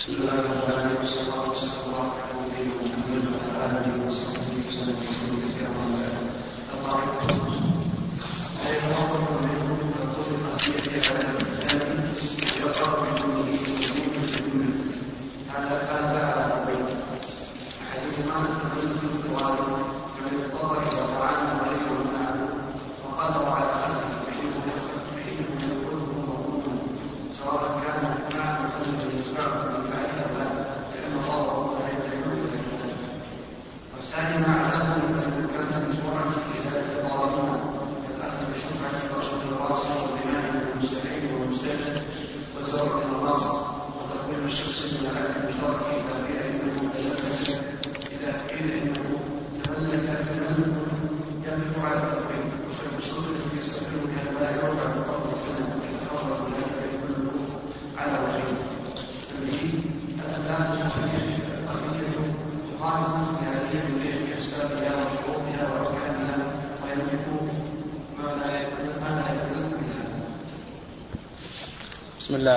بسم الله الرحمن الرحيم وسلم الله على نبينا محمد وعلى اله وصحبه وسلم تسليما كثيرا الله أيها الأفضل من يكون طبق في يده على الإسلام من هذا هذا على قبيل حديث تقول من الطوارئ من اضطر إلى طعام غير معه وقدر على أخذه بحيث بحيث يكون مظلوما سواء كان معه فلم يدفعه من فعله أو لا لأن الله لا يدعو والثاني مع أخذه أن كان مشروعا في إزالة الظالمين الأخذ بالشفعة ورشد الراس والبناء والمستعين والمستجد وزرع النواصي وتقويم الشخص من العدل المشترك إذا قيل إنه تجسس إذا قيل إنه تملك تملك يقف على التقويم وفي الشروط التي يستقيم بها لا يرفع تطرف يتفرق ذلك يدل على وجهه تنبيه الأداة الأخية تخالف في هذه الولاية بأسبابها وشروطها وأركانها ويملك ما لا يتملك ما لا يتملك منها بسم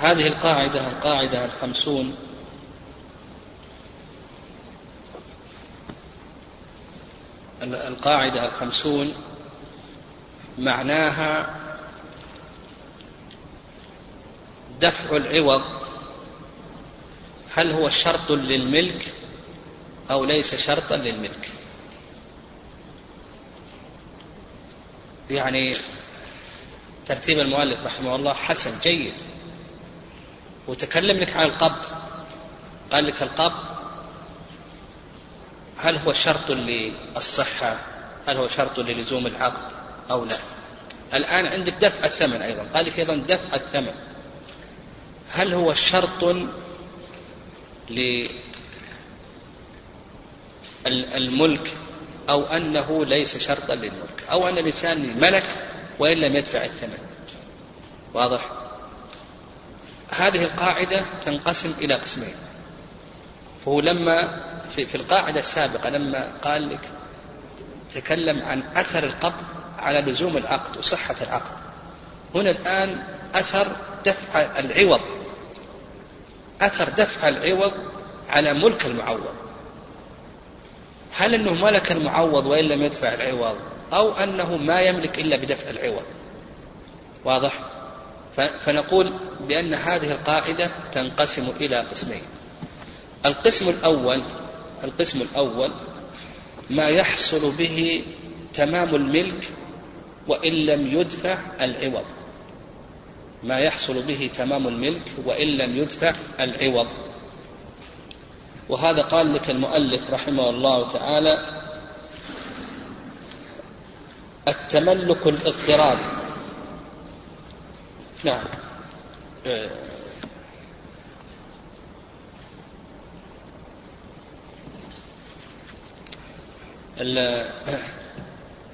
هذه القاعدة القاعدة الخمسون. القاعدة الخمسون معناها دفع العوض. هل هو شرط للملك أو ليس شرطا للملك؟ يعني ترتيب المؤلف رحمه الله حسن جيد. وتكلم لك عن القبض قال لك القبض هل هو شرط للصحة؟ هل هو شرط للزوم العقد أو لا؟ الآن عندك دفع الثمن أيضا. قال لك أيضا دفع الثمن. هل هو شرط للملك أو أنه ليس شرطا للملك؟ أو أن الإنسان ملك وإن لم يدفع الثمن؟ واضح؟ هذه القاعدة تنقسم إلى قسمين. فهو لما في, في القاعدة السابقة لما قال لك تكلم عن أثر القبض على لزوم العقد وصحة العقد. هنا الآن أثر دفع العوض. أثر دفع العوض على ملك المعوض. هل أنه ملك المعوض وإن لم يدفع العوض أو أنه ما يملك إلا بدفع العوض؟ واضح؟ فنقول بأن هذه القاعدة تنقسم إلى قسمين. القسم الأول القسم الأول ما يحصل به تمام الملك وإن لم يدفع العوض. ما يحصل به تمام الملك وإن لم يدفع العوض. وهذا قال لك المؤلف رحمه الله تعالى التملك الاضطراري. نعم.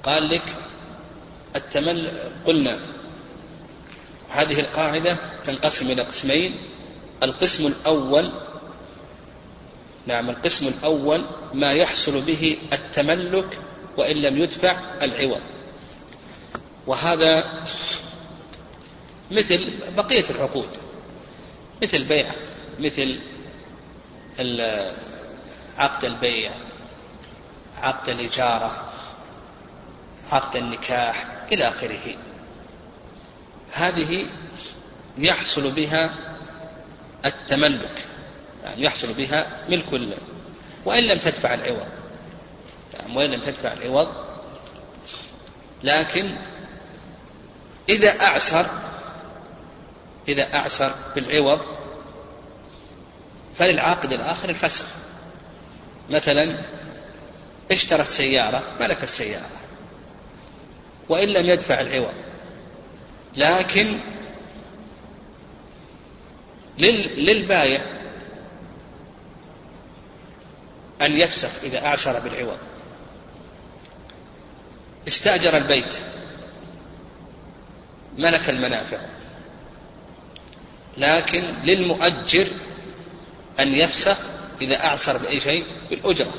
قال لك التمل قلنا هذه القاعدة تنقسم إلى قسمين القسم الأول نعم القسم الأول ما يحصل به التملك وإن لم يدفع العوض. وهذا مثل بقية العقود مثل بيع مثل عقد البيع عقد الإجارة عقد النكاح إلى آخره. هذه يحصل بها التملك يعني يحصل بها ملك الله وإن لم تدفع العوض يعني وإن لم تدفع العوض لكن إذا أعسر إذا أعسر بالعوض فللعاقد الآخر الفسخ. مثلا اشترى السيارة ملك السيارة وإن لم يدفع العوض. لكن للبايع أن يفسخ إذا أعشر بالعوض. استأجر البيت ملك المنافع. لكن للمؤجر أن يفسخ إذا أعسر بأي شيء بالأجرة.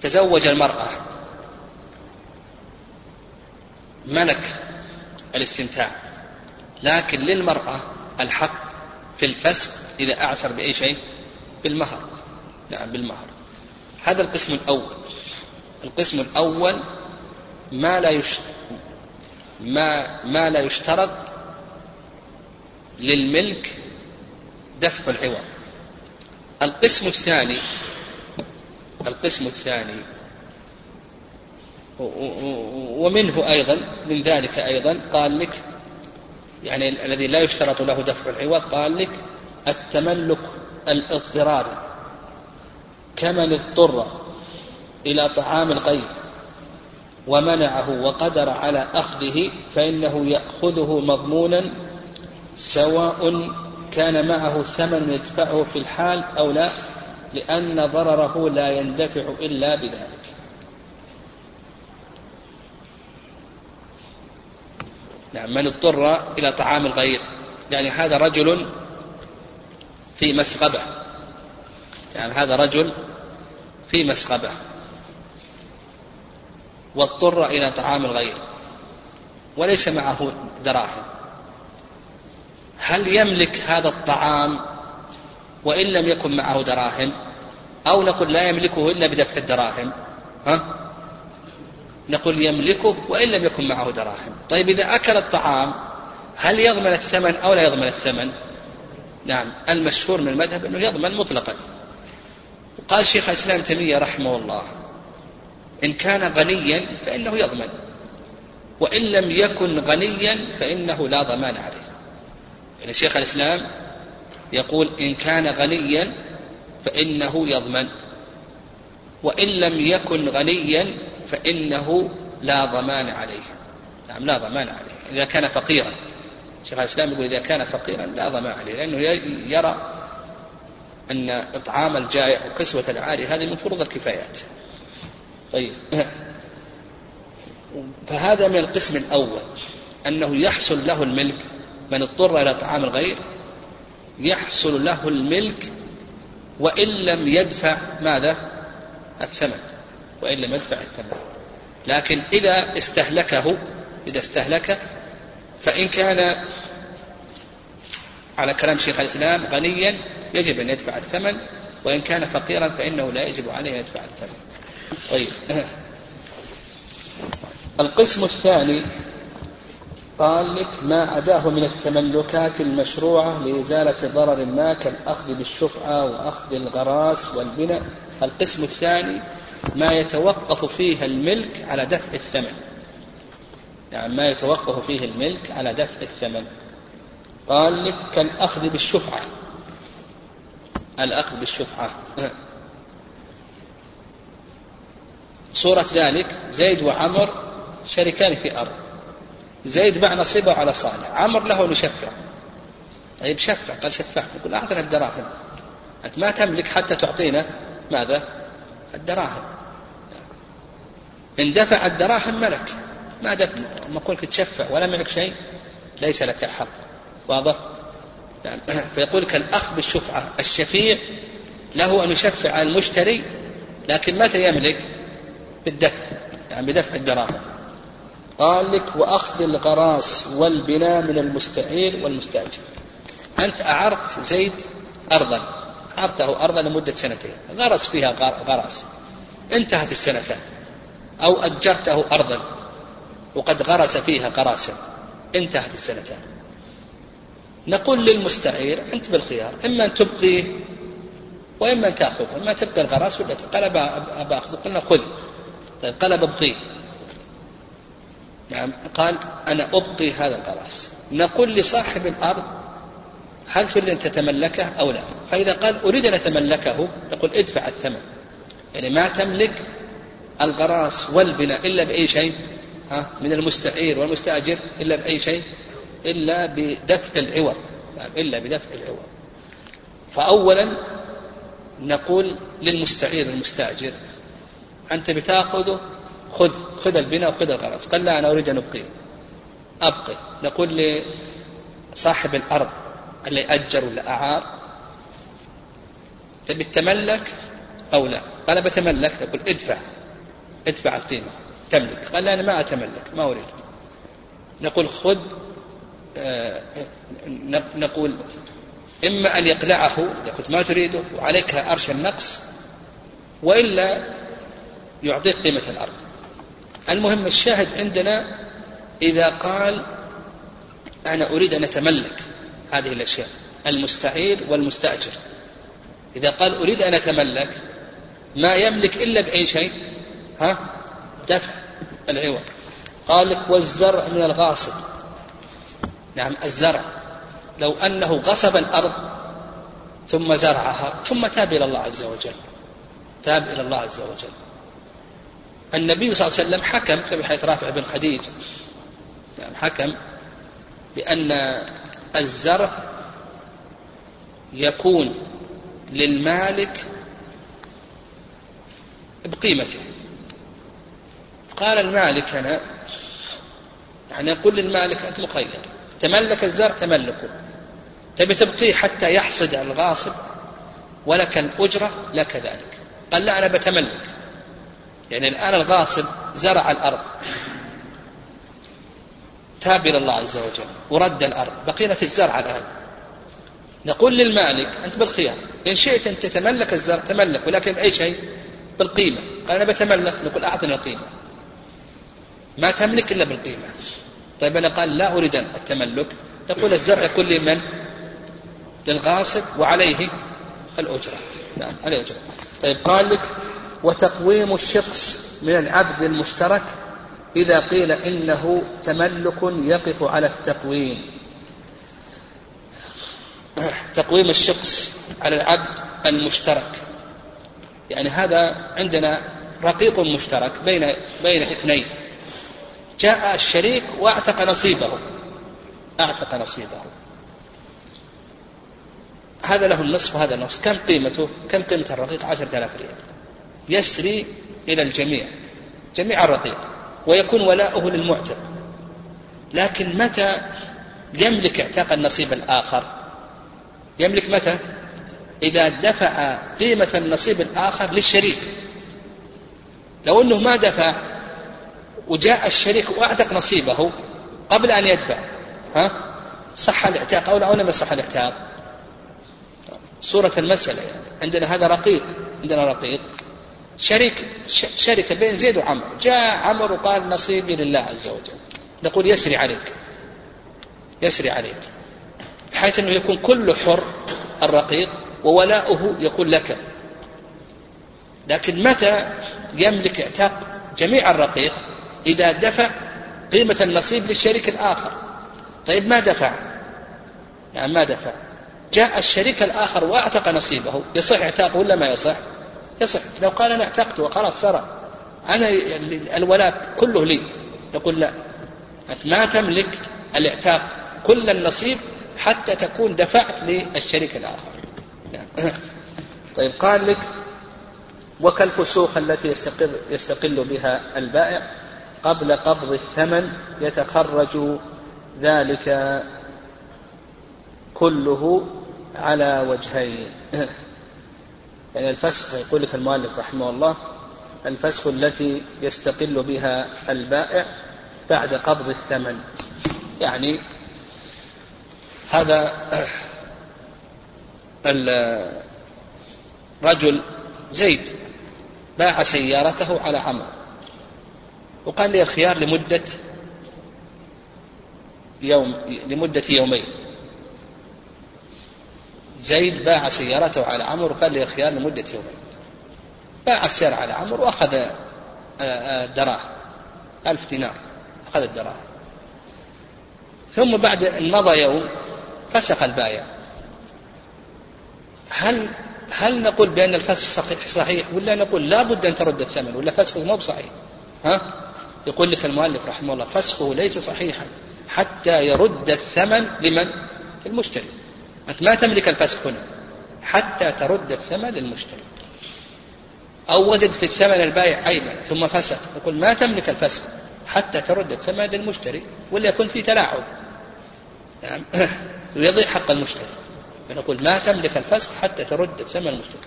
تزوج المرأة. ملك الاستمتاع. لكن للمرأة الحق في الفسخ إذا أعسر بأي شيء بالمهر. نعم بالمهر. هذا القسم الأول. القسم الأول ما لا يشترط ما ما لا يشترط للملك دفع العوض. القسم الثاني القسم الثاني ومنه أيضا من ذلك أيضا قال لك يعني الذي لا يشترط له دفع العوض قال لك التملك الاضطراري. كمن اضطر إلى طعام الغير ومنعه وقدر على أخذه فإنه يأخذه مضمونا سواء كان معه ثمن يدفعه في الحال أو لا لأن ضرره لا يندفع إلا بذلك. نعم من اضطر إلى طعام الغير. يعني هذا رجل في مسغبة. يعني هذا رجل في مسغبة. واضطر إلى طعام الغير. وليس معه دراهم. هل يملك هذا الطعام وإن لم يكن معه دراهم؟ أو نقول لا يملكه إلا بدفع الدراهم. ها؟ نقول يملكه وإن لم يكن معه دراهم. طيب إذا أكل الطعام هل يضمن الثمن أو لا يضمن الثمن؟ نعم المشهور من المذهب أنه يضمن مطلقا. قال شيخ الإسلام تيمية رحمه الله إن كان غنيا فإنه يضمن وإن لم يكن غنيا فإنه لا ضمان عليه. يعني شيخ الإسلام يقول إن كان غنيا فإنه يضمن. وإن لم يكن غنيا فإنه لا ضمان عليه. نعم لا ضمان عليه. إذا كان فقيرا. شيخ الإسلام يقول إذا كان فقيرا لا ضمان عليه لأنه يرى أن إطعام الجائع وكسوة العاري هذه من فروض الكفايات. طيب. فهذا من القسم الأول أنه يحصل له الملك من اضطر إلى طعام الغير يحصل له الملك وإن لم يدفع ماذا؟ الثمن. وإن لم يدفع الثمن. لكن إذا استهلكه إذا استهلكه فإن كان على كلام شيخ الإسلام غنيا يجب أن يدفع الثمن. وإن كان فقيرا فإنه لا يجب عليه أن يدفع الثمن. طيب. القسم الثاني قال لك ما عداه من التملكات المشروعة لإزالة ضرر ما كالأخذ بالشفعة وأخذ الغراس والبناء. القسم الثاني ما يتوقف فيه الملك على دفع الثمن. يعني ما يتوقف فيه الملك على دفع الثمن. قال لك كالأخذ بالشفعة. الأخذ بالشفعة. صورة ذلك زيد وعمر شريكان في أرض. زيد باع نصيبه على صالح. عمر له أن يشفع طيب شفع. قال شفعت. يقول أعطنا الدراهم. أنت ما تملك حتى تعطينا ماذا؟ الدراهم. إن دفع الدراهم ملك. ما دفع. ما كنت تشفع ولا ملك شيء ليس لك حق. واضح؟ فيقول لك الأخ بالشفعة الشفيع له أن يشفع على المشتري لكن متى يملك؟ بالدفع. يعني بدفع الدراهم. قال لك وأخذ الغراس والبناء من المستعير والمستأجر. أنت أعرت زيد أرضا أعرته أرضا لمدة سنتين. غرس فيها غراس. انتهت السنتان أو أجرته أرضا. وقد غرس فيها غراسا. انتهت السنتان نقول للمستعير أنت بالخيار. إما أن تبقيه وإما أن تأخذه إما تبقي الغراس ولا قال أبا أخذ قلنا خذ. طيب قال ببقيه نعم. قال أنا أبقي هذا الغراس نقول لصاحب الأرض هل تريد أن تتملكه أو لا؟ فإذا قال أريد أن أتملكه نقول ادفع الثمن. يعني ما تملك الغراس والبناء إلا بأي شيء ها من المستعير والمستأجر إلا بأي شيء إلا بدفع العوض. نعم إلا بدفع العوض. فأولا نقول للمستعير المستأجر أنت بتأخذه خذ. خذ البناء وخذ الغرض قال لا أنا أريد أن أبقيه أبقي. نقول لصاحب الأرض اللي أجر ولا أعار تبي تتملك أو لا؟ قال بتملك. نقول ادفع. ادفع القيمة. تملك. قال لا أنا ما أتملك. ما أريد. نقول خذ آه نقول إما أن يقلعه كنت ما تريده وعليك أرش النقص وإلا يعطيك قيمة الأرض. المهم الشاهد عندنا إذا قال أنا أريد أن أتملك هذه الأشياء المستعير والمستأجر. إذا قال أريد أن أتملك ما يملك إلا بأي شيء؟ ها؟ دفع العوض. قال لك والزرع من الغاصب. نعم الزرع. لو أنه غصب الأرض ثم زرعها ثم تاب إلى الله عز وجل. تاب إلى الله عز وجل. النبي صلى الله عليه وسلم حكم في حيث رافع بن خديج. يعني حكم بأن الزرع يكون للمالك بقيمته. قال المالك أنا يعني يقول للمالك أنت مخير تملك الزرع تملكه. تبي تبقيه حتى يحصد الغاصب ولك الأجرة لك ذلك. قال لا أنا بتملك. يعني الآن الغاصب زرع الأرض. تاب إلى الله عز وجل ورد الأرض بقينا في الزرع الآن. نقول للمالك أنت بالخيار إن شئت أن تتملك الزرع تملك ولكن بأي شيء؟ بالقيمة. قال أنا بتملك نقول أعطني القيمة. ما تملك إلا بالقيمة. طيب أنا قال لا أريد التملك. نقول الزرع يكون لمن للغاصب وعليه الأجرة. نعم عليه أجرة طيب قال لك وتقويم الشخص من العبد المشترك إذا قيل إنه تملك يقف على التقويم. تقويم الشخص على العبد المشترك. يعني هذا عندنا رقيق مشترك بين بين اثنين. جاء الشريك واعتق نصيبه. اعتق نصيبه. هذا له النصف وهذا النصف. كم قيمته؟ كم قيمة الرقيق؟ عشرة آلاف ريال. يسري إلى الجميع جميع الرقيق ويكون ولاؤه للمعتق. لكن متى يملك اعتاق النصيب الآخر يملك متى؟ إذا دفع قيمة النصيب الآخر للشريك. لو أنه ما دفع وجاء الشريك وأعتق نصيبه قبل أن يدفع ها؟ صح الاعتاق أو لا أو لم يصح الاعتاق؟ صورة المسألة يعني. عندنا هذا رقيق عندنا رقيق. شريك شركة بين زيد وعمر. جاء عمر وقال نصيبي لله عز وجل. نقول يسري عليك. يسري عليك. بحيث أنه يكون كل حر الرقيق وولاؤه يكون لك. لكن متى يملك إعتاق جميع الرقيق؟ إذا دفع قيمة النصيب للشريك الآخر. طيب ما دفع؟ يعني ما دفع. جاء الشريك الآخر وأعتق نصيبه. يصح إعتاقه ولا ما يصح؟ يصح. لو قال أنا اعتقت وخلاص سرى أنا الولاء كله لي. يقول لا. أنت ما تملك الاعتاق. كل النصيب حتى تكون دفعت للشريك الآخر. طيب قال لك وكالفسوق التي يستقل, يستقل بها البائع قبل قبض الثمن يتخرج ذلك كله على وجهين. يعني الفسخ يقول لك المؤلف رحمه الله الفسخ التي يستقل بها البائع بعد قبض الثمن. يعني هذا الرجل زيد باع سيارته على عمرو وقال لي الخيار لمدة يوم لمدة يومين. زيد باع سيارته على عمرو وقال لي الخيار لمدة يومين. باع السيارة على عمرو وأخذ دراهم ألف دينار أخذ الدراهم. ثم بعد أن مضى يوم فسخ البايع هل هل نقول بأن الفسخ صحيح, صحيح ولا نقول لا بد أن ترد الثمن ولا فسخه مو بصحيح؟ ها؟ يقول لك المؤلف رحمه الله فسخه ليس صحيحا حتى يرد الثمن لمن؟ للمشتري. أنت ما تملك الفسخ هنا حتى ترد الثمن للمشتري. أو وجد في الثمن البائع عيبا ثم فسخ. يقول ما تملك الفسخ حتى ترد الثمن للمشتري ولا يكون في تلاعب. يعني يضيع حق المشتري. نقول ما تملك الفسخ حتى ترد الثمن المشتري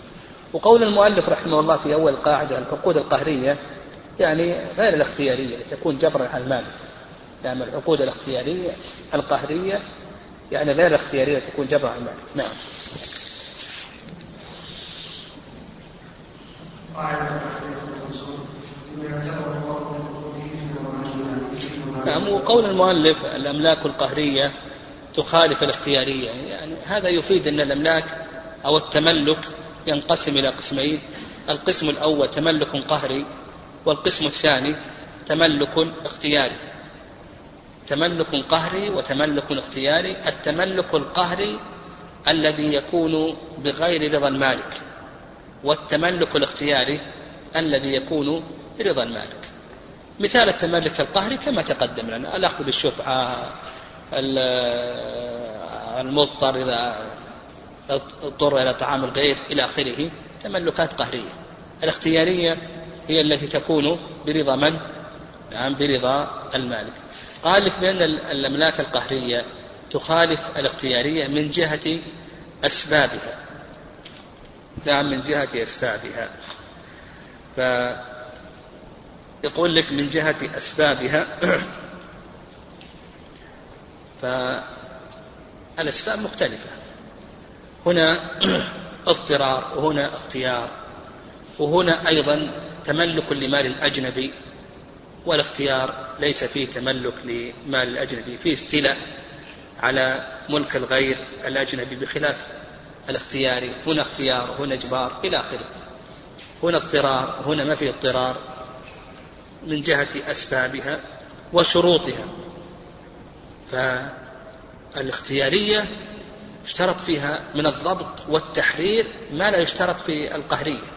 وقول المؤلف رحمه الله في أول قاعدة العقود القهرية يعني غير الاختيارية تكون جبرا على المالك. يعني العقود الاختيارية القهرية يعني غير الاختيارية تكون جبرا على المالك نعم نعم وقول المؤلف الأملاك القهرية تخالف الاختيارية. يعني هذا يفيد أن الأملاك أو التملك ينقسم إلى قسمين. القسم الأول تملك قهري والقسم الثاني تملك اختياري. تملك قهري وتملك اختياري التملك القهري الذي يكون بغير رضا المالك والتملك الاختياري الذي يكون برضا المالك. مثال التملك القهري كما تقدم لنا الأخذ بالشفعة المضطر إذا اضطر إلى طعام الغير إلى آخره تملكات قهرية. الاختيارية هي التي تكون برضا من؟ نعم برضا المالك. قال لك بأن الأملاك القهرية تخالف الاختيارية من جهة أسبابها. نعم من جهة أسبابها. فيقول لك من جهة أسبابها. فالأسباب مختلفة. هنا اضطرار وهنا اختيار وهنا أيضا تملك لمال الأجنبي والاختيار ليس فيه تملك لمال الأجنبي فيه استيلاء على ملك الغير الأجنبي بخلاف الاختياري هنا اختيار هنا إجبار إلى آخره. هنا اضطرار هنا ما في اضطرار من جهة أسبابها وشروطها. فالاختيارية اشترط فيها من الضبط والتحرير ما لا يشترط في القهرية.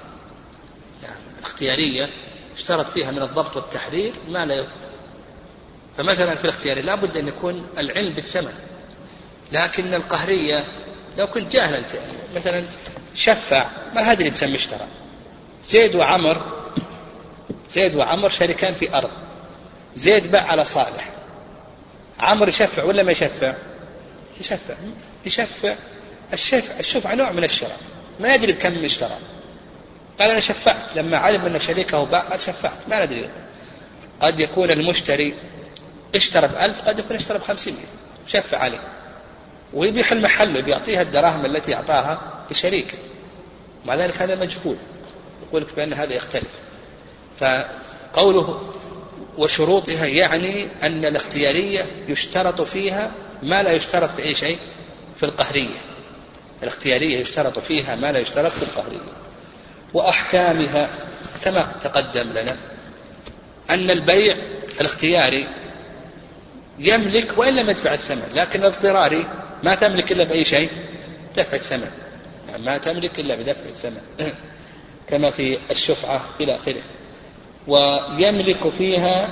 يعني الاختيارية اشترط فيها من الضبط والتحرير ما لا يشترط فمثلا في الاختياري لا بد أن يكون العلم بالثمن. لكن القهرية لو كنت جاهلا مثلا شفع ما أدري بسم اشترى. زيد وعمر زيد وعمر شريكان في أرض. زيد باع على صالح. عمر يشفع ولا ما يشفع؟ يشفع. يشفع. الشفع الشفعة نوع من الشراء. ما يدري بكم اشترى. قال أنا شفعت. لما علم أن شريكه باع قال شفعت. ما ندري. قد يكون المشتري اشترى بألف قد يكون اشترى بخمسمائة. شفع عليه. ويبيح المحل بيعطيها الدراهم التي أعطاها لشريكه مع ذلك هذا مجهول. يقول لك بأن هذا يختلف. فقوله وشروطها يعني أن الاختيارية يشترط فيها ما لا يشترط في أي شيء في القهرية. الاختيارية يشترط فيها ما لا يشترط في القهرية. وأحكامها كما تقدم لنا أن البيع الاختياري يملك وإن لم يدفع الثمن لكن الاضطراري ما تملك إلا بأي شيء دفع الثمن. يعني ما تملك إلا بدفع الثمن كما في الشفعة إلى آخره. ويملك فيها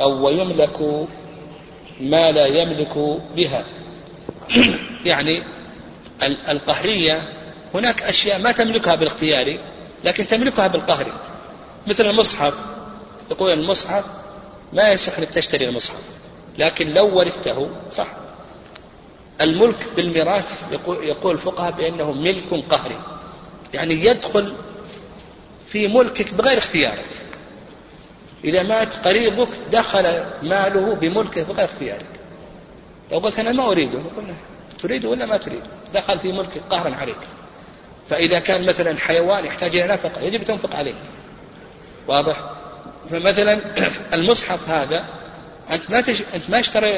أو ويملك ما لا يملك بها. يعني القهرية هناك أشياء ما تملكها بالاختياري لكن تملكها بالقهر. مثل المصحف. يقول المصحف ما يصح لك تشتري المصحف. لكن لو ورثته صح. الملك بالميراث يقول, يقول الفقهاء بأنه ملك قهري يعني يدخل في ملكك بغير اختيارك. إذا مات قريبك دخل ماله بملكه بغير اختيارك. لو قلت أنا ما أريده قلنا تريده ولا ما تريده؟ دخل في ملكك قهرا عليك. فإذا كان مثلا حيوان يحتاج إلى نفقة يجب تنفق عليه. واضح؟ فمثلا المصحف هذا أنت ما تش... أنت ما اشتري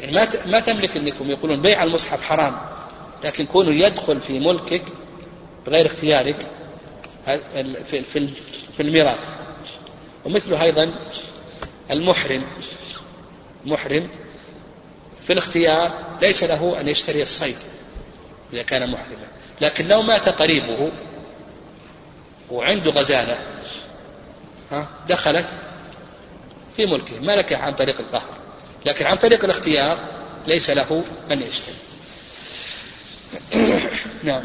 يعني ما ت... ما تملك أنكم يقولون بيع المصحف حرام لكن كونه يدخل في ملكك بغير اختيارك في في الميراث. ومثله أيضا المحرم. محرم في الاختيار ليس له أن يشتري الصيد إذا كان محرما. لكن لو مات قريبه وعنده غزالة ها دخلت في ملكه ملكه عن طريق القهر لكن عن طريق الاختيار ليس له أن يشتري نعم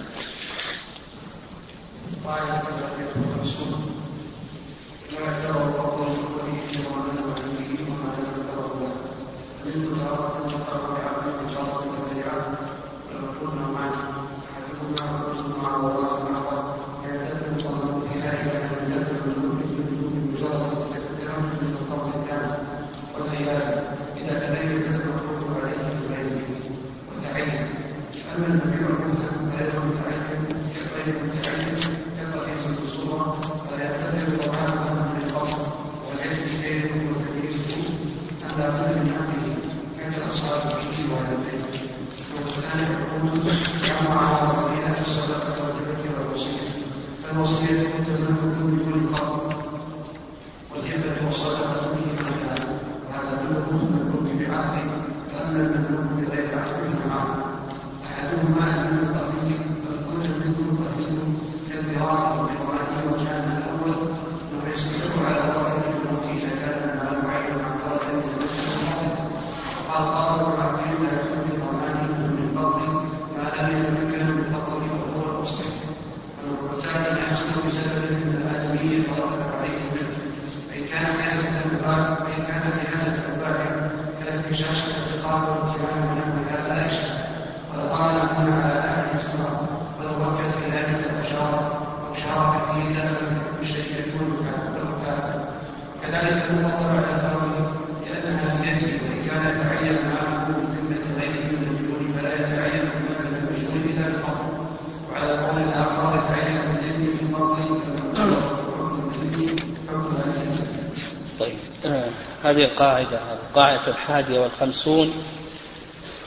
هذه القاعدة القاعدة الحادية والخمسون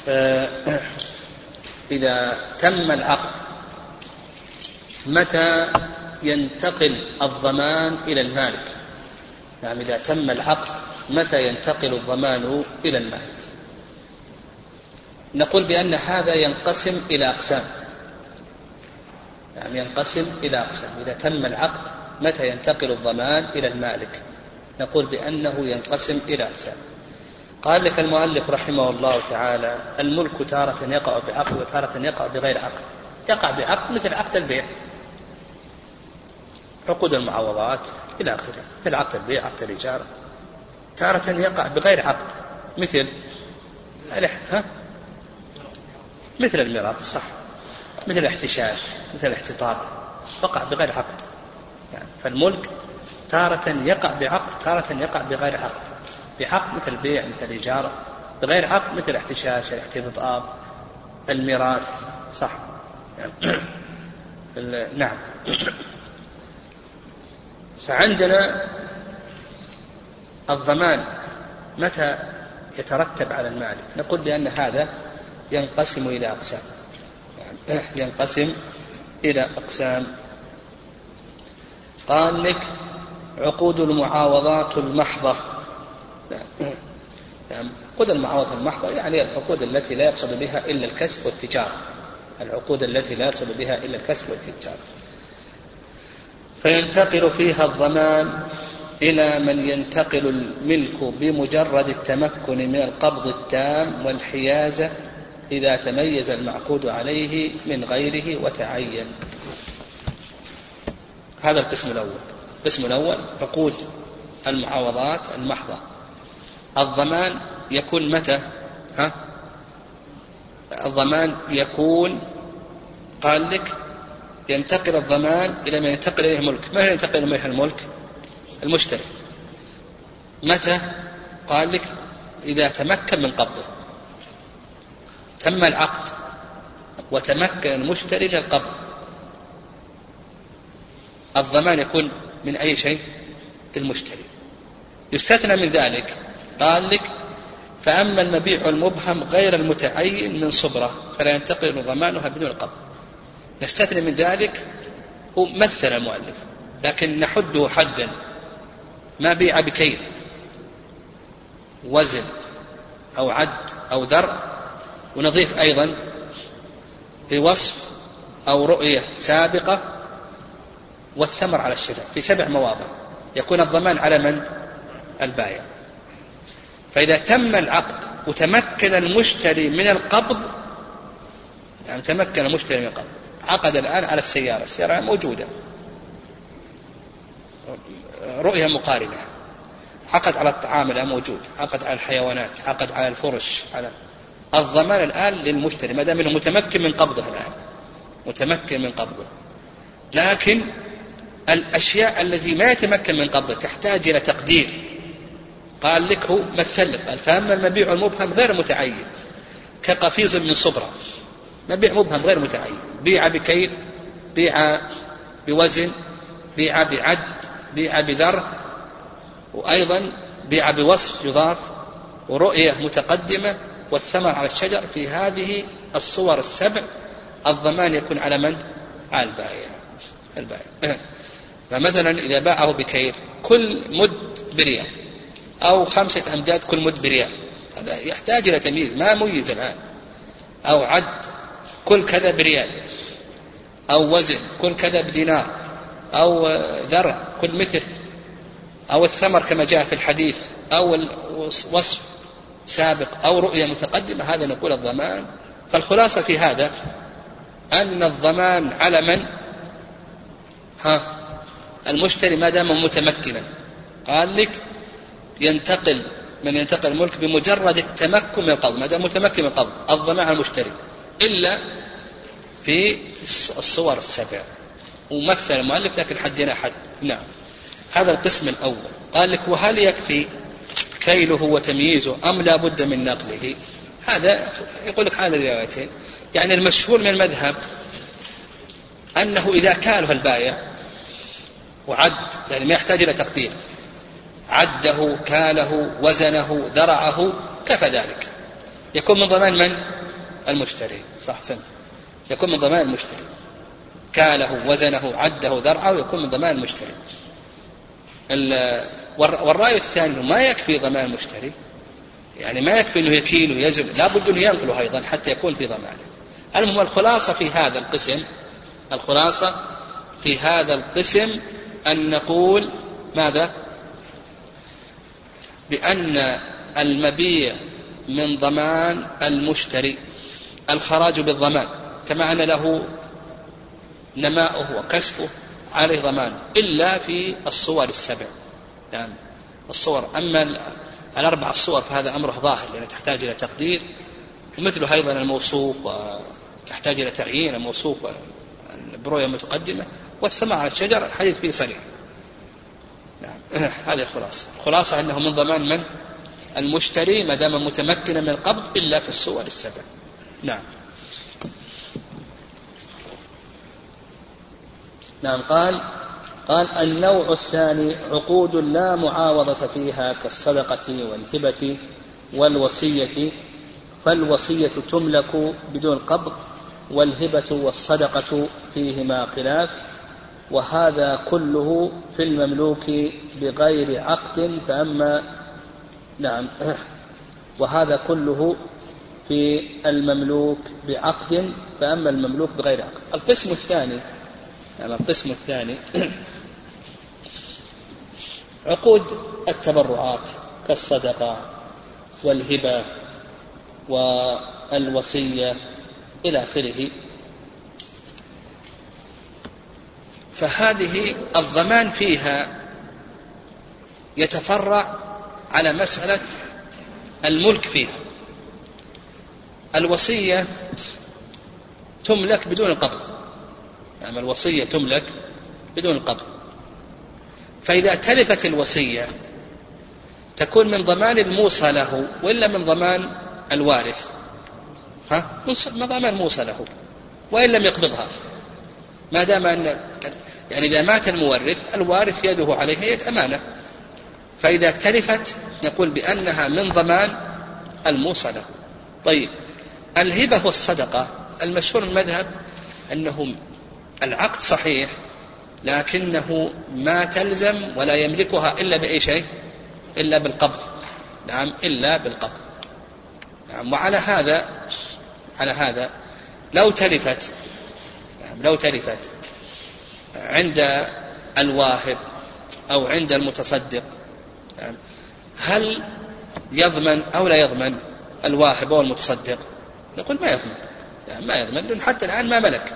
آه، إذا تم العقد متى ينتقل الضمان إلى المالك؟ نعم إذا تم العقد متى ينتقل الضمان إلى المالك؟ نقول بأن هذا ينقسم إلى أقسام. نعم ينقسم إلى أقسام. إذا تم العقد متى ينتقل الضمان إلى المالك؟ نقول بأنه ينقسم إلى أقسام. قال لك المؤلف رحمه الله تعالى الملك تارة يقع بعقد وتارة يقع بغير عقد. يقع بعقد مثل عقد البيع. عقود المعوضات إلى آخره مثل عقد البيع عقد الإيجار. تارة يقع بغير عقد مثل ها؟ مثل الميراث صح. مثل الاحتشاش مثل الاحتطاب وقع بغير عقد. يعني فالملك تارة يقع بعقد تارة يقع بغير عقد. بعقد مثل بيع مثل إيجار بغير عقد مثل احتشاش الاحتضاب الميراث. صح. نعم. فعندنا الضمان متى يترتب على المالك. نقول بأن هذا ينقسم إلى أقسام. ينقسم إلى أقسام. قال لك عقود المعاوضات المحضة. يعني عقود المعاوضات المحضة يعني العقود التي لا يقصد بها إلا الكسب والتجارة. العقود التي لا يقصد بها إلا الكسب والتجارة. فينتقل فيها الضمان إلى من ينتقل الملك بمجرد التمكن من القبض التام والحيازة إذا تميز المعقود عليه من غيره وتعين. هذا القسم الأول. القسم الأول عقود المعاوضات المحضة. الضمان يكون متى؟ ها؟ الضمان يكون قال لك ينتقل الضمان إلى من ينتقل إليه الملك. ما ينتقل إليه الملك؟ المشتري. متى؟ قال لك إذا تمكن من قبضه. تم العقد وتمكن المشتري من القبض. الضمان يكون من أي شيء؟ للمشتري يستثنى من ذلك. قال لك فأما المبيع المبهم غير المتعين من صبرة فلا ينتقل ضمانها بدون قبض نستثني من ذلك هو مثل المؤلف لكن نحده حدا. ما بيع بكيل وزن أو عد أو ذر ونضيف أيضا بوصف أو رؤية سابقة والثمر على الشجر في سبع مواضع. يكون الضمان على من؟ البائع. فإذا تم العقد وتمكن المشتري من القبض يعني تمكن المشتري من القبض عقد الآن على السيارة. السيارة موجودة. رؤية مقارنة. عقد على الطعام الآن موجود. عقد على الحيوانات عقد على الفرش على الضمان الآن للمشتري ما دام إنه متمكن من قبضه الآن. متمكن من قبضه. لكن الأشياء التي ما يتمكن من قبضه تحتاج إلى تقدير. قال لك هو مثل فأما المبيع المبهم غير متعين. كقفيز من صبرة. مبيع مبهم غير متعين. بيع بكيل بيع بوزن بيع بعد بيع بذر وأيضا بيع بوصف يضاف. ورؤية متقدمة والثمر على الشجر في هذه الصور السبع. الضمان يكون على من؟ على البائع. البائع. فمثلا إذا باعه بكيل كل مد بريال أو خمسة أمداد كل مد بريال هذا يحتاج إلى تمييز ما ميز الآن. أو عد كل كذا بريال أو وزن كل كذا بدينار. أو ذرع كل متر. أو الثمر كما جاء في الحديث. أو الوصف سابق. أو رؤية متقدمة. هذا نقول الضمان. فالخلاصة في هذا أن الضمان على من؟ ها؟ المشتري ما دام متمكنا. قال لك ينتقل من ينتقل الملك بمجرد التمكن من القبض ما دام متمكن من القبض الضمان على المشتري. إلا في الصور السبع. ومثل المؤلف لكن حدنا حد. نعم. هذا القسم الأول. قال لك وهل يكفي كيله وتمييزه أم لا بد من نقله؟ هذا يقول لك حال الروايتين. يعني المشهور من المذهب أنه إذا كاله البائع وعد يعني ما يحتاج إلى تقدير. عده كاله وزنه ذرعه كفى ذلك؟ يكون من ضمان من؟ المشتري. صح سنت يكون من ضمان المشتري. كاله وزنه عده ذرعه يكون من ضمان المشتري. والرأي الثاني ما يكفي ضمان المشتري. يعني ما يكفي إنه يكيل ويزن. لابد إنه ينقله أيضا حتى يكون في ضمانه. المهم الخلاصة في هذا القسم الخلاصة في هذا القسم أن نقول ماذا؟ بأن المبيع من ضمان المشتري الخراج بالضمان كما أن له نماؤه وكسبه عليه ضمان إلا في الصور السبع. نعم الصور. أما الأربع الصور فهذا أمره ظاهر لأنه تحتاج إلى تقدير ومثله أيضا الموصوف وتحتاج إلى تعيين الموصوف برؤية متقدمة والثمر على الشجر الحديث فيه صريح نعم. هذه الخلاصة الخلاصة أنه من ضمان من؟ المشتري ما دام متمكنا من القبض إلا في الصور السبع نعم. نعم قال قال النوع الثاني عقود لا معاوضة فيها كالصدقة والهبة والوصية فالوصية تملك بدون قبض والهبة والصدقة فيهما خلاف. وهذا كله في المملوك بغير عقد فأما نعم. وهذا كله في المملوك بعقد فأما المملوك بغير عقد. القسم الثاني يعني القسم الثاني. عقود التبرعات كالصدقة والهبة والوصية إلى آخره. فهذه الضمان فيها يتفرع على مسألة الملك فيها. الوصية تملك بدون قبض. يعني الوصية تملك بدون قبض. فإذا تلفت الوصية تكون من ضمان الموصى له وإلا من ضمان الوارث. ها؟ من ضمان موصى له وإن لم يقبضها. ما دام أن يعني إذا مات المورث الوارث يده عليه يد أمانة فإذا تلفت نقول بأنها من ضمان الموصى له طيب الهبة والصدقة المشهور المذهب أنه العقد صحيح لكنه ما تلزم ولا يملكها إلا بأي شيء؟ إلا بالقبض. نعم إلا بالقبض. نعم وعلى هذا على هذا لو تلفت لو تلفت عند الواهب أو عند المتصدق نعم هل يضمن أو لا يضمن الواهب أو المتصدق نقول ما يضمن يعني ما يضمن لأنه حتى الآن ما ملك.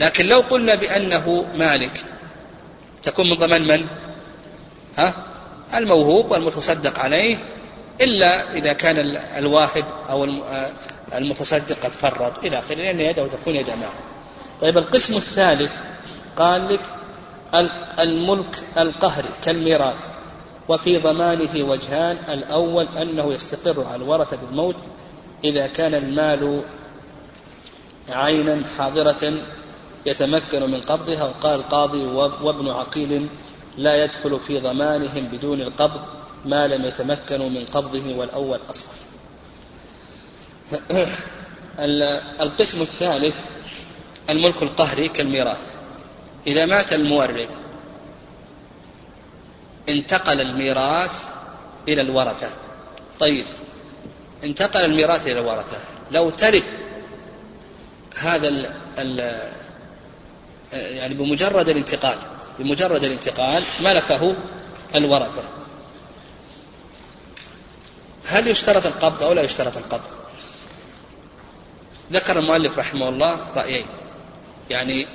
لكن لو قلنا بأنه مالك تكون من ضمان من؟ ها؟ الموهوب والمتصدق عليه إلا إذا كان الواهب أو المتصدق قد فرط إلى آخره لأن يده تكون يد معه طيب القسم الثالث قال لك الملك القهري كالميراث وفي ضمانه وجهان الأول أنه يستقر على الورثة بالموت إذا كان المال عينا حاضرة يتمكن من قبضها. وقال القاضي وابن عقيل لا يدخل في ضمانهم بدون القبض ما لم يتمكنوا من قبضه والأول أصح القسم الثالث الملك القهري كالميراث. إذا مات المورث انتقل الميراث إلى الورثة. طيب انتقل الميراث إلى الورثة. لو ترث هذا ال ال يعني بمجرد الانتقال بمجرد الانتقال ملكه الورثة. هل يشترط القبض أو لا يشترط القبض؟ ذكر المؤلف رحمه الله رأيين. يعني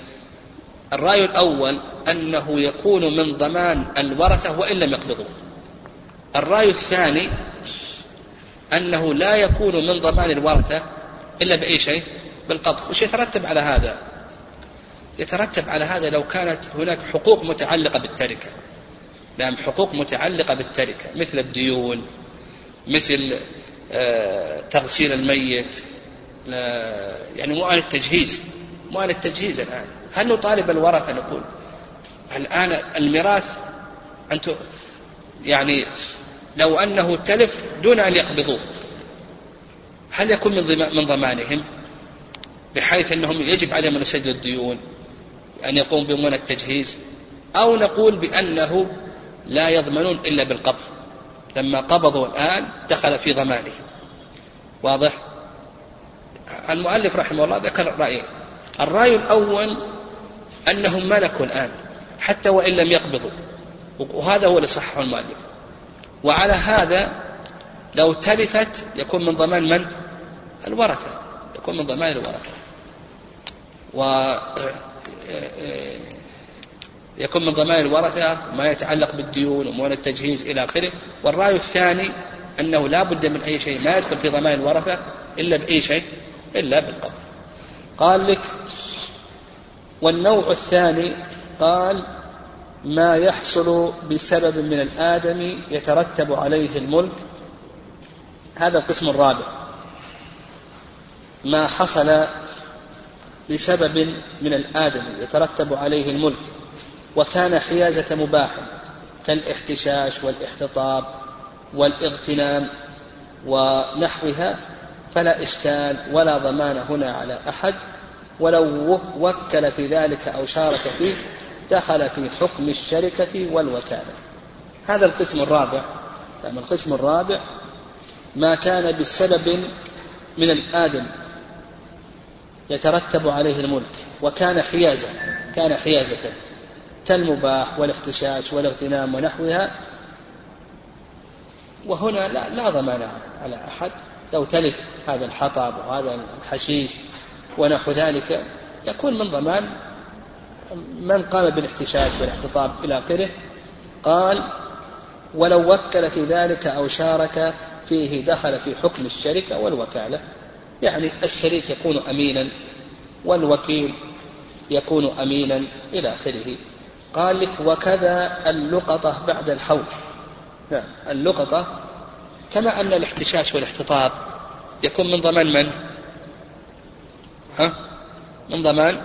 الرأي الأول أنه يكون من ضمان الورثة وإن لم يقبضوه. الرأي الثاني أنه لا يكون من ضمان الورثة إلا بأي شيء؟ بالقبض. وش يترتب على هذا؟ يترتب على هذا لو كانت هناك حقوق متعلقة بالتركة. نعم حقوق متعلقة بالتركة مثل الديون مثل آه، تغسيل الميت يعني مؤن التجهيز. مؤن التجهيز الآن. هل نطالب الورثة نقول الآن الميراث أنت يعني لو أنه تلف دون أن يقبضوه هل يكون من من ضمانهم؟ بحيث أنهم يجب عليهم أن يسددوا الديون أن يقوم بمن التجهيز أو نقول بأنه لا يضمنون إلا بالقبض. لما قبضوا الآن دخل في ضمانهم. واضح؟ المؤلف رحمه الله ذكر رأيين الرأي الأول أنهم ملكوا الآن حتى وإن لم يقبضوا. وهذا هو اللي صححه المؤلف. وعلى هذا لو تلفت يكون من ضمان من؟ الورثة. يكون من ضمان الورثة. و يكون من ضمان الورثة ما يتعلق بالديون ومون التجهيز إلى آخره. والرأي الثاني أنه لا بد من أي شيء ما يدخل في ضمان الورثة إلا بأي شيء إلا بالقبض. قال لك والنوع الثاني قال ما يحصل بسبب من الآدم يترتب عليه الملك. هذا القسم الرابع. ما حصل بسبب من الآدم يترتب عليه الملك. وكان حيازة مباح كالاحتشاش والإحتطاب والإغتنام ونحوها فلا إشكال ولا ضمان هنا على أحد ولو وكل في ذلك أو شارك فيه دخل في حكم الشركة والوكالة. هذا القسم الرابع. يعني القسم الرابع ما كان بسبب من الآدم يترتب عليه الملك وكان حيازة كان حيازة. كالمباح والاختشاش والاغتنام ونحوها وهنا لا, لا ضمان على أحد. لو تلف هذا الحطب وهذا الحشيش ونحو ذلك يكون من ضمان من قام بالاحتشاش والاحتطاب إلى آخره. قال ولو وكل في ذلك أو شارك فيه دخل في حكم الشركة والوكالة. يعني الشريك يكون أمينا والوكيل يكون أمينا إلى آخره. قال لك وكذا اللقطة بعد الحول. نعم اللقطة كما أن الاحتشاش والاحتطاب يكون من ضمان من؟ ها؟ من ضمان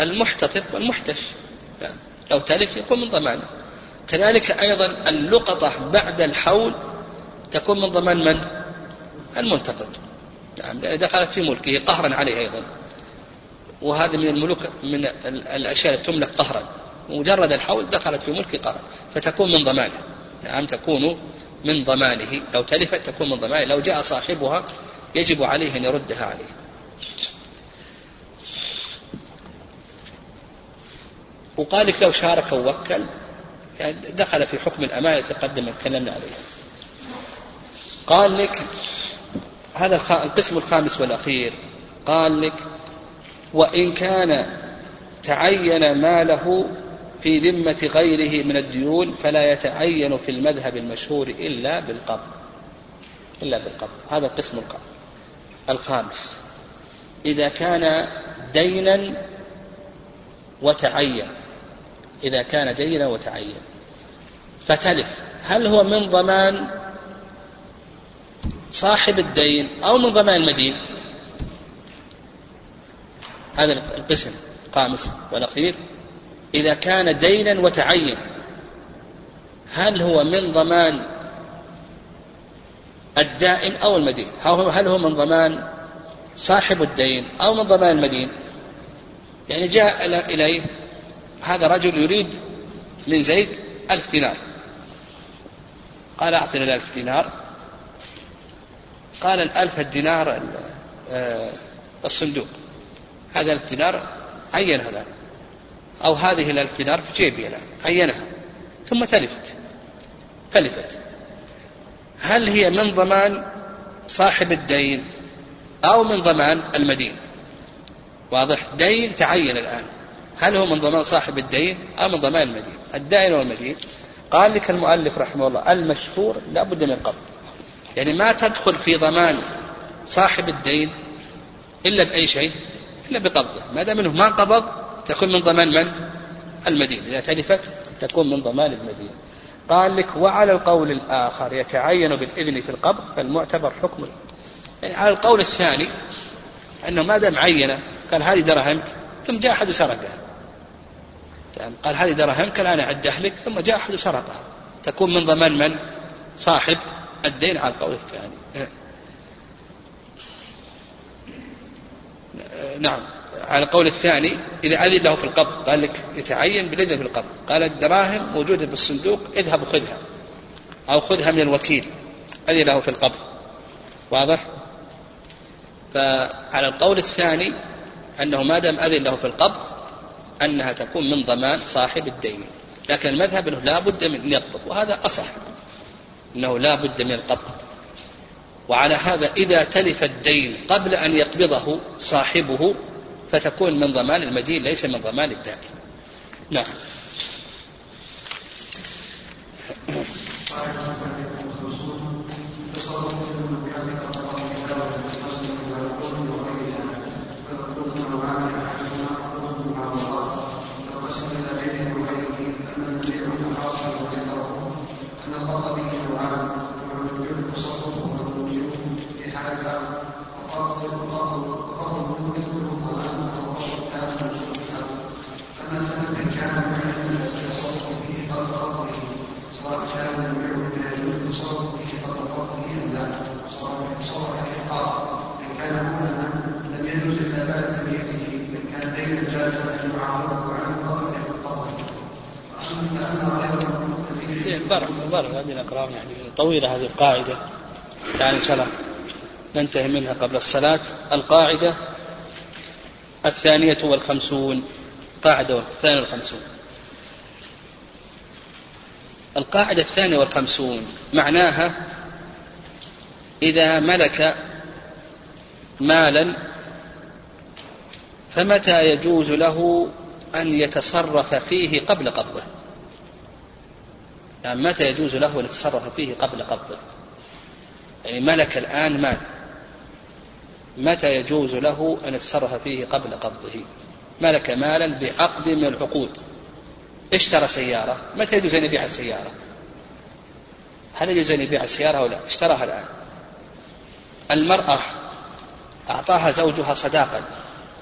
المحتطب والمحتش يعني لو تلف يكون من ضمانه كذلك أيضا اللقطة بعد الحول تكون من ضمان من؟ الملتقط نعم دخلت في ملكه قهرا عليه أيضا وهذا من الملوك من الأشياء التي تملك قهرا مجرد الحول دخلت في ملك قهرا فتكون من ضمانه نعم تكون من ضمانه لو تلفت تكون من ضمانه لو جاء صاحبها يجب عليه أن يردها عليه. وقال لك لو شارك ووكل يعني دخل في حكم الأمانة تقدم تكلمنا عليها. قال لك هذا القسم الخامس والأخير قال لك وإن كان تعين ماله في ذمة غيره من الديون فلا يتعين في المذهب المشهور إلا بالقبض. إلا بالقبض. هذا القسم الخامس. إذا كان دينا وتعين. إذا كان دينا وتعين. فتلف. هل هو من ضمان صاحب الدين أو من ضمان المدين؟ هذا القسم. الخامس والأخير. إذا كان دينا وتعين. هل هو من ضمان الدائن أو المدين؟ هل هو من ضمان صاحب الدين أو من ضمان المدين؟ يعني جاء إليه هذا رجل يريد من زيد ألف دينار. قال أعطنا الألف دينار. قال الألف الدينار آه، الصندوق. هذا الألف دينار عينها الآن أو هذه الألف دينار في جيبي الآن عينها. ثم تلفت. تلفت. هل هي من ضمان صاحب الدين أو من ضمان المدين؟ واضح؟ دين تعين الآن. هل هو من ضمان صاحب الدين أو من ضمان المدين؟ الدائن والمدين. قال لك المؤلف رحمه الله المشهور لا بد من القبض يعني ما تدخل في ضمان صاحب الدين إلا بأي شيء؟ إلا بقبضه. ما دام منه ما قبض تكون من ضمان من؟ المدين إذا تلفت تكون من ضمان المدين قال لك وعلى القول الآخر يتعين بالإذن في القبض فالمعتبر حكم. يعني على القول الثاني أنه ما دام عين قال هذه دراهمك ثم جاء أحد سرقها يعني قال هذه دراهمك الآن أعدها لك ثم جاء أحد سرقها تكون من ضمان من؟ صاحب الدين على القول الثاني. نعم. على القول الثاني إذا أذن له في القبض قال لك يتعين بالإذن في القبض قال الدراهم موجودة بالصندوق اذهب وخذها. أو خذها من الوكيل أذن له في القبض واضح؟ فعلى القول الثاني أنه ما دام أذن له في القبض أنها تكون من ضمان صاحب الدين. لكن المذهب أنه لا بد من أن يقبض وهذا أصح. أنه لا بد من القبض. وعلى هذا إذا تلف الدين قبل أن يقبضه صاحبه فتكون من ضمان المدين ليس من ضمان الدائن نعم. بارك بارك هذه الأقرام يعني طويلة هذه القاعدة. يعني إن شاء الله ننتهي منها قبل الصلاة. القاعدة الثانية والخمسون. قاعدة الثانية والخمسون. القاعدة الثانية والخمسون معناها إذا ملك مالا فمتى يجوز له أن يتصرف فيه قبل قبضه؟ يعني متى يجوز له أن يتصرف فيه قبل قبضه يعني ملك الآن مال. متى يجوز له أن يتصرف فيه قبل قبضه؟ ملك مالا بعقد من العقود. اشترى سيارة. متى يجوز أن يبيع السيارة؟ هل يجوز أن يبيع السيارة أو لا؟ اشتراها الآن. المرأة أعطاها زوجها صداقا.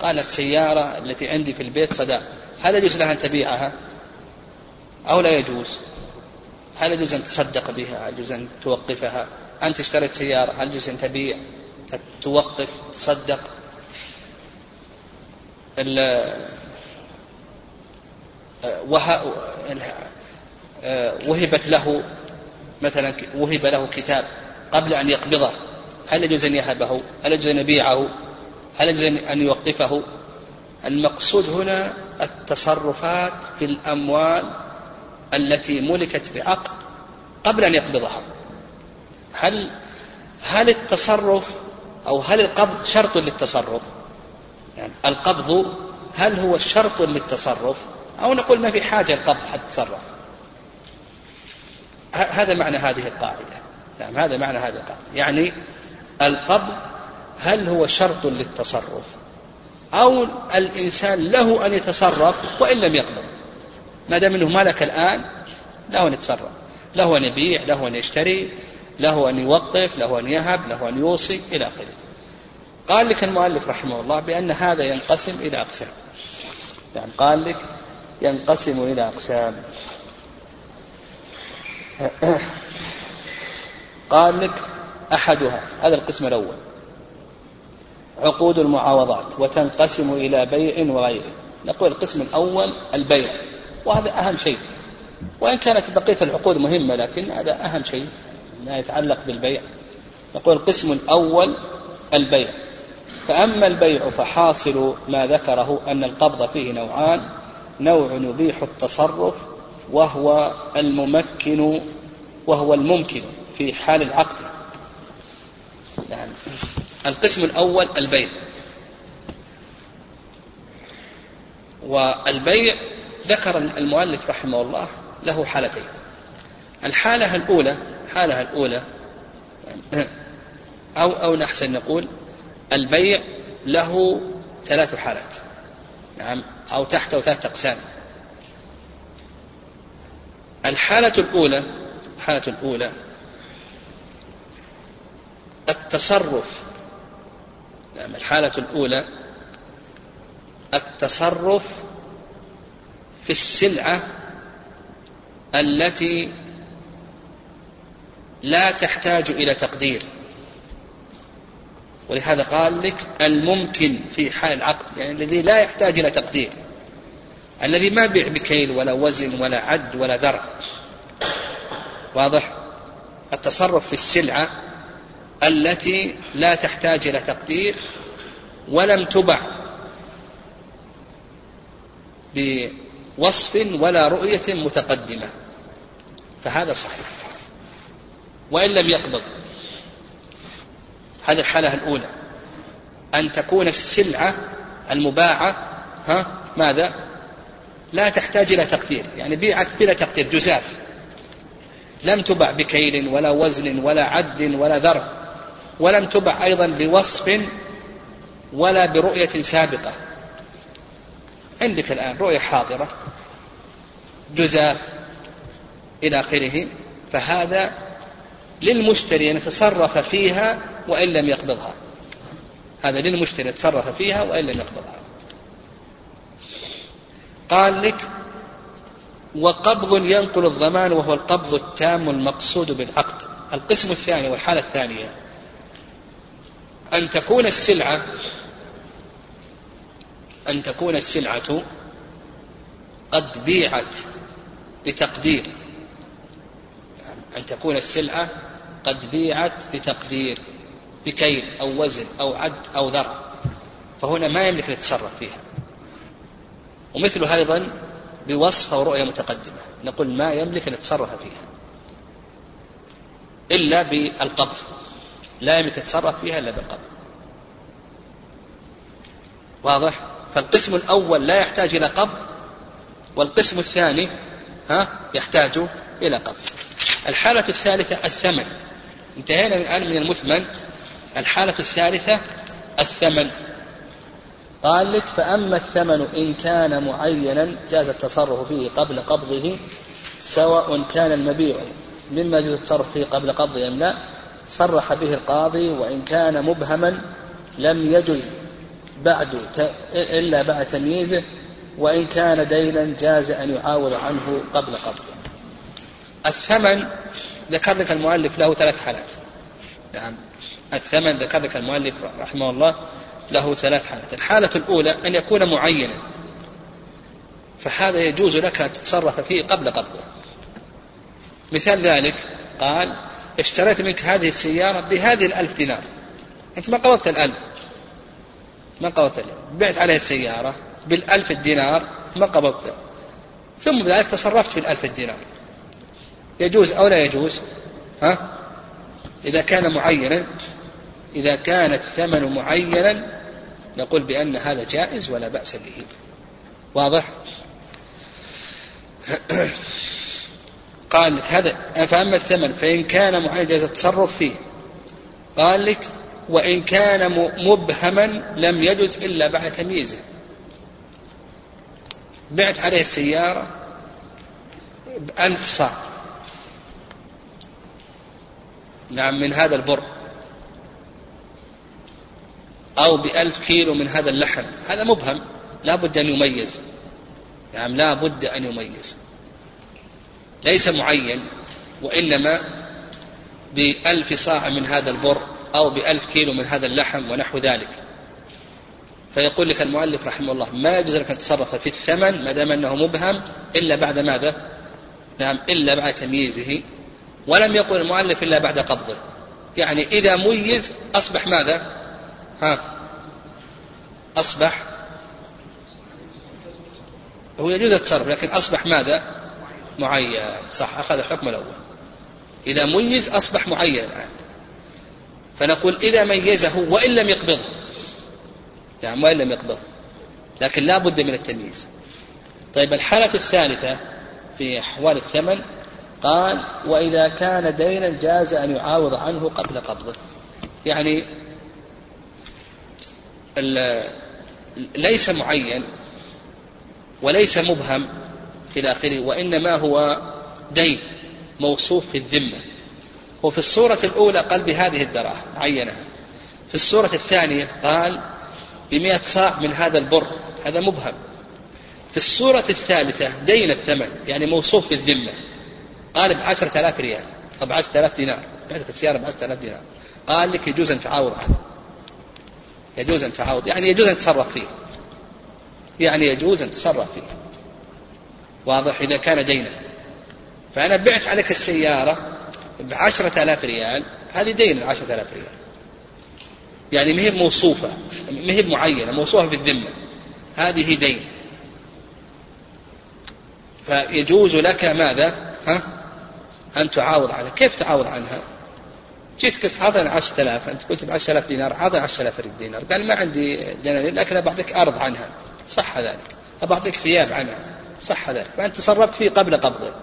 قال السيارة التي عندي في البيت صداق. هل يجوز لها أن تبيعها؟ أو لا يجوز؟ هل يجوز أن تصدق بها؟ هل يجوز أن توقفها؟ أنت اشتريت سيارة هل يجوز أن تبيع؟ توقف تصدق. وهبت له مثلا وهب له كتاب قبل أن يقبضه. هل يجوز أن يهبه؟ هل يجوز أن يبيعه؟ هل يجوز أن يوقفه؟ المقصود هنا التصرفات في الأموال التي ملكت بعقد قبل أن يقبضها هل هل التصرف أو هل القبض شرط للتصرف؟ يعني القبض هل هو شرط للتصرف؟ أو نقول ما في حاجة القبض حتى تصرف. هذا معنى هذه القاعدة. نعم هذا معنى هذه القاعدة. يعني القبض هل هو شرط للتصرف؟ أو الإنسان له أن يتصرف وإن لم يقبض. ما دام أنه ملك الآن له أن يتصرف له أن يبيع له أن يشتري له أن يوقف له أن يهب له أن يوصي إلى آخره. قال لك المؤلف رحمه الله بأن هذا ينقسم إلى أقسام. يعني قال لك ينقسم إلى أقسام. قال لك أحدها هذا القسم الأول. عقود المعاوضات وتنقسم إلى بيع وغيره. نقول القسم الأول البيع. وهذا أهم شيء. وإن كانت بقية العقود مهمة لكن هذا أهم شيء ما يتعلق بالبيع. نقول القسم الأول البيع. فأما البيع فحاصل ما ذكره أن القبض فيه نوعان. نوع يبيح التصرف وهو الممكن وهو الممكن في حال العقد. يعني القسم الأول البيع. والبيع ذكر المؤلف رحمه الله له حالتين. الحالة الأولى الحالة الأولى أو أو نحسن نقول البيع له ثلاث حالات. نعم أو تحته ثلاث أقسام. الحالة الأولى الحالة الأولى التصرف. نعم الحالة الأولى التصرف في السلعة التي لا تحتاج إلى تقدير. ولهذا قال لك الممكن في حال العقد يعني الذي لا يحتاج إلى تقدير. الذي ما بيع بكيل ولا وزن ولا عد ولا ذرع واضح؟ التصرف في السلعة التي لا تحتاج إلى تقدير ولم تبع بوصف ولا رؤية متقدمة. فهذا صحيح. وإن لم يقبض. هذه الحالة الأولى. أن تكون السلعة المباعة ها ماذا؟ لا تحتاج إلى تقدير. يعني بيعت بلا تقدير جزاف. لم تبع بكيل ولا وزن ولا عد ولا ذر. ولم تبع أيضا بوصف ولا برؤية سابقة. عندك الآن رؤية حاضرة جزاف إلى آخره فهذا للمشتري أن يتصرف فيها وإن لم يقبضها. هذا للمشتري يتصرف فيها وإن لم يقبضها. قال لك وقبض ينقل الضمان وهو القبض التام المقصود بالعقد. القسم الثاني والحالة الثانية. أن تكون السلعة أن تكون السلعة قد بيعت بتقدير. يعني أن تكون السلعة قد بيعت بتقدير بكيل أو وزن أو عد أو ذر. فهنا ما يملك يتصرف فيها. ومثله أيضا بوصف أو رؤية متقدمة. نقول ما يملك أن يتصرف فيها. إلا بالقبض. لا يملك يتصرف فيها إلا بالقبض. واضح؟ فالقسم الأول لا يحتاج إلى قبض والقسم الثاني ها يحتاج إلى قبض. الحالة الثالثة الثمن. انتهينا الآن من المثمن. الحالة الثالثة الثمن. قال لك فأما الثمن إن كان معينا جاز التصرف فيه قبل قبضه سواء كان المبيع مما يجوز التصرف فيه قبل قبضه أم لا صرح به القاضي وإن كان مبهما لم يجز بعد إلا بعد تمييزه وإن كان دينا جاز أن يعاوض عنه قبل قبضه. الثمن ذكر لك المؤلف له ثلاث حالات. نعم. الثمن ذكر لك المؤلف رحمه الله له ثلاث حالات. الحالة الأولى أن يكون معينا. فهذا يجوز لك أن تتصرف فيه قبل قبضه. مثال ذلك قال اشتريت منك هذه السيارة بهذه الألف دينار. أنت ما قبضت الألف. ما قبضت الألف بعت عليه السيارة بالألف الدينار ما قبضته. ثم بذلك تصرفت في الألف الدينار. يجوز أو لا يجوز؟ ها؟ إذا كان معينا إذا كان الثمن معينا نقول بأن هذا جائز ولا بأس به. واضح؟ قال لك هذا فأما الثمن فإن كان معين جاز التصرف فيه. قال لك وإن كان مبهما لم يجز إلا بعد تمييزه. بعت عليه السيارة بألف صاع. نعم من هذا البر. أو بألف كيلو من هذا اللحم. هذا مبهم. لا بد أن يميز. نعم لا بد أن يميز. ليس معين وإنما بألف صاع من هذا البر. أو بألف كيلو من هذا اللحم ونحو ذلك فيقول لك المؤلف رحمه الله ما يجوز لك أن تتصرف في الثمن ما دام أنه مبهم إلا بعد ماذا؟ نعم إلا بعد تمييزه ولم يقل المؤلف إلا بعد قبضه يعني إذا ميز أصبح ماذا؟ ها أصبح هو يجوز التصرف لكن أصبح ماذا؟ معين صح أخذ الحكم الأول إذا ميز أصبح معين الآن فنقول إذا ميزه وإن لم يقبضه يعني وإن لم يقبضه لكن لا بد من التمييز. طيب الحالة الثالثة في أحوال الثمن قال وإذا كان دينا جاز أن يعاوض عنه قبل قبضه. يعني ليس معين وليس مبهم إلى آخره وإنما هو دين موصوف في الذمة. وفي الصورة الأولى قال بهذه الدراهم عينها في الصورة الثانية قال بمئة صاع من هذا البر هذا مبهم. في الصورة الثالثة دين الثمن يعني موصوف في الذمة. قال بعشرة آلاف ريال. أو بعشرة آلاف دينار. بعتك السيارة بعشرة آلاف دينار. قال لك يجوز أن تعاوض عنه يجوز أن تعاوض يعني يجوز أن تتصرف فيه. يعني يجوز أن تتصرف فيه. واضح إذا كان دينا. فأنا بعت عليك السيارة بعشرة آلاف ريال هذه دين العشرة آلاف ريال. يعني مهب موصوفة مهب معينة موصوفة في الذمة. هذه دين. فيجوز لك ماذا؟ ها؟ أن تعاوض عنها كيف تعاوض عنها؟ جيت قلت عطني 10000 أنت قلت ب 10000 دينار عطني 10000 دينار. قال ما عندي دنانير لكن أبعطيك أرض عنها. صح ذلك. أبعطيك ثياب عنها. صح ذلك. فأنت تصرفت فيه قبل قبضه.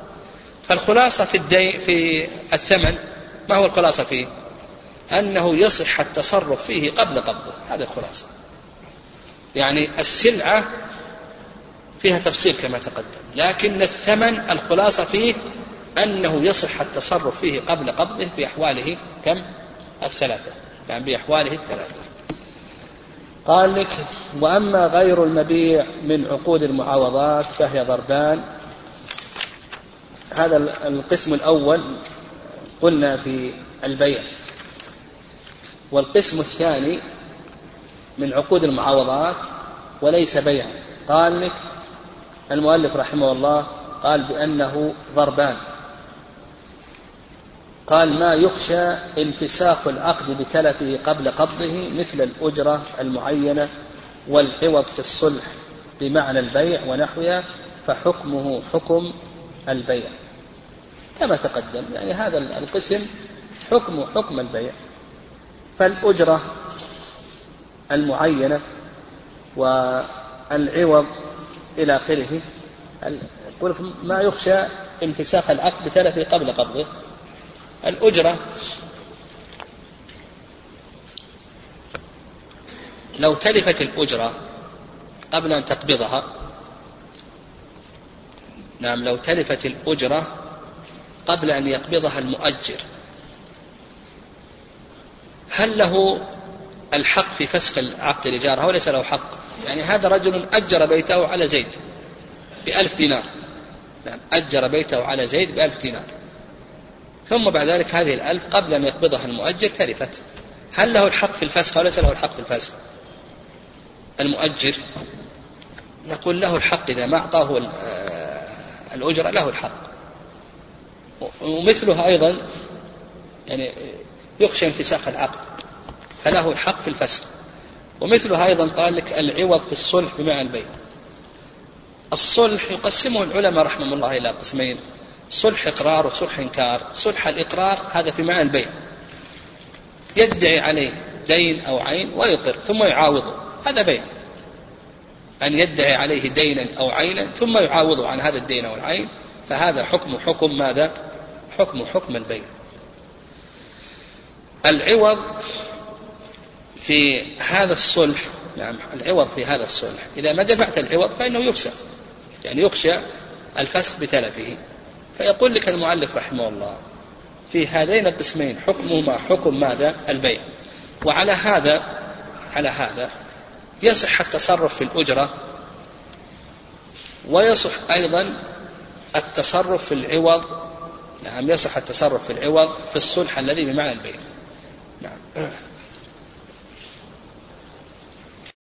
فالخلاصة في الدين في الثمن ما هو الخلاصة فيه؟ أنه يصح التصرف فيه قبل قبضه هذه الخلاصة يعني السلعة فيها تفصيل كما تقدم لكن الثمن الخلاصة فيه أنه يصح التصرف فيه قبل قبضه بأحواله كم؟ الثلاثة يعني بأحواله الثلاثة قال لك وأما غير المبيع من عقود المعاوضات فهي ضربان هذا القسم الأول قلنا في البيع. والقسم الثاني من عقود المعاوضات وليس بيعا قال لك المؤلف رحمه الله قال بأنه ضربان. قال ما يخشى انفساخ العقد بتلفه قبل قبضه مثل الأجرة المعينة والعوض في الصلح بمعنى البيع ونحوها فحكمه حكم البيع. كما تقدم يعني هذا القسم حكم حكم البيع. فالأجرة المعينة والعوض إلى آخره. يقول ما يخشى انفساخ العقد بتلفه قبل قبضه. الأجرة لو تلفت الأجرة قبل أن تقبضها نعم لو تلفت الأجرة قبل أن يقبضها المؤجر هل له الحق في فسخ عقد الإجارة؟ أو ليس له حق. يعني هذا رجل أجر بيته على زيد بألف دينار. نعم أجر بيته على زيد بألف دينار. ثم بعد ذلك هذه الألف قبل أن يقبضها المؤجر تلفت. هل له الحق في الفسخ؟ أو ليس له الحق في الفسخ. المؤجر نقول له الحق إذا ما أعطاه الأجرة له الحق. ومثلها أيضا يعني يخشى انفساخ العقد فله الحق في الفسخ ومثلها أيضا قال لك العوض في الصلح بمعنى البيع. الصلح يقسمه العلماء رحمهم الله إلى قسمين صلح إقرار وصلح إنكار. صلح الإقرار هذا في معنى البيع. يدعي عليه دين أو عين ويقر ثم يعاوضه. هذا بيع. أن يدعي عليه دينا أو عينا ثم يعاوضه عن هذا الدين أو العين فهذا حكم حكم ماذا؟ حكم حكم البيع. العوض في هذا الصلح نعم العوض في هذا الصلح إذا ما دفعت العوض فإنه يفسخ يعني يخشى الفسخ بتلفه. فيقول لك المؤلف رحمه الله في هذين القسمين حكمهما حكم ماذا؟ البيع. وعلى هذا على هذا يصح التصرف في الأجرة ويصح أيضا التصرف في العوض. نعم يصح التصرف في العوض في الصلح الذي بمعنى البيع. نعم.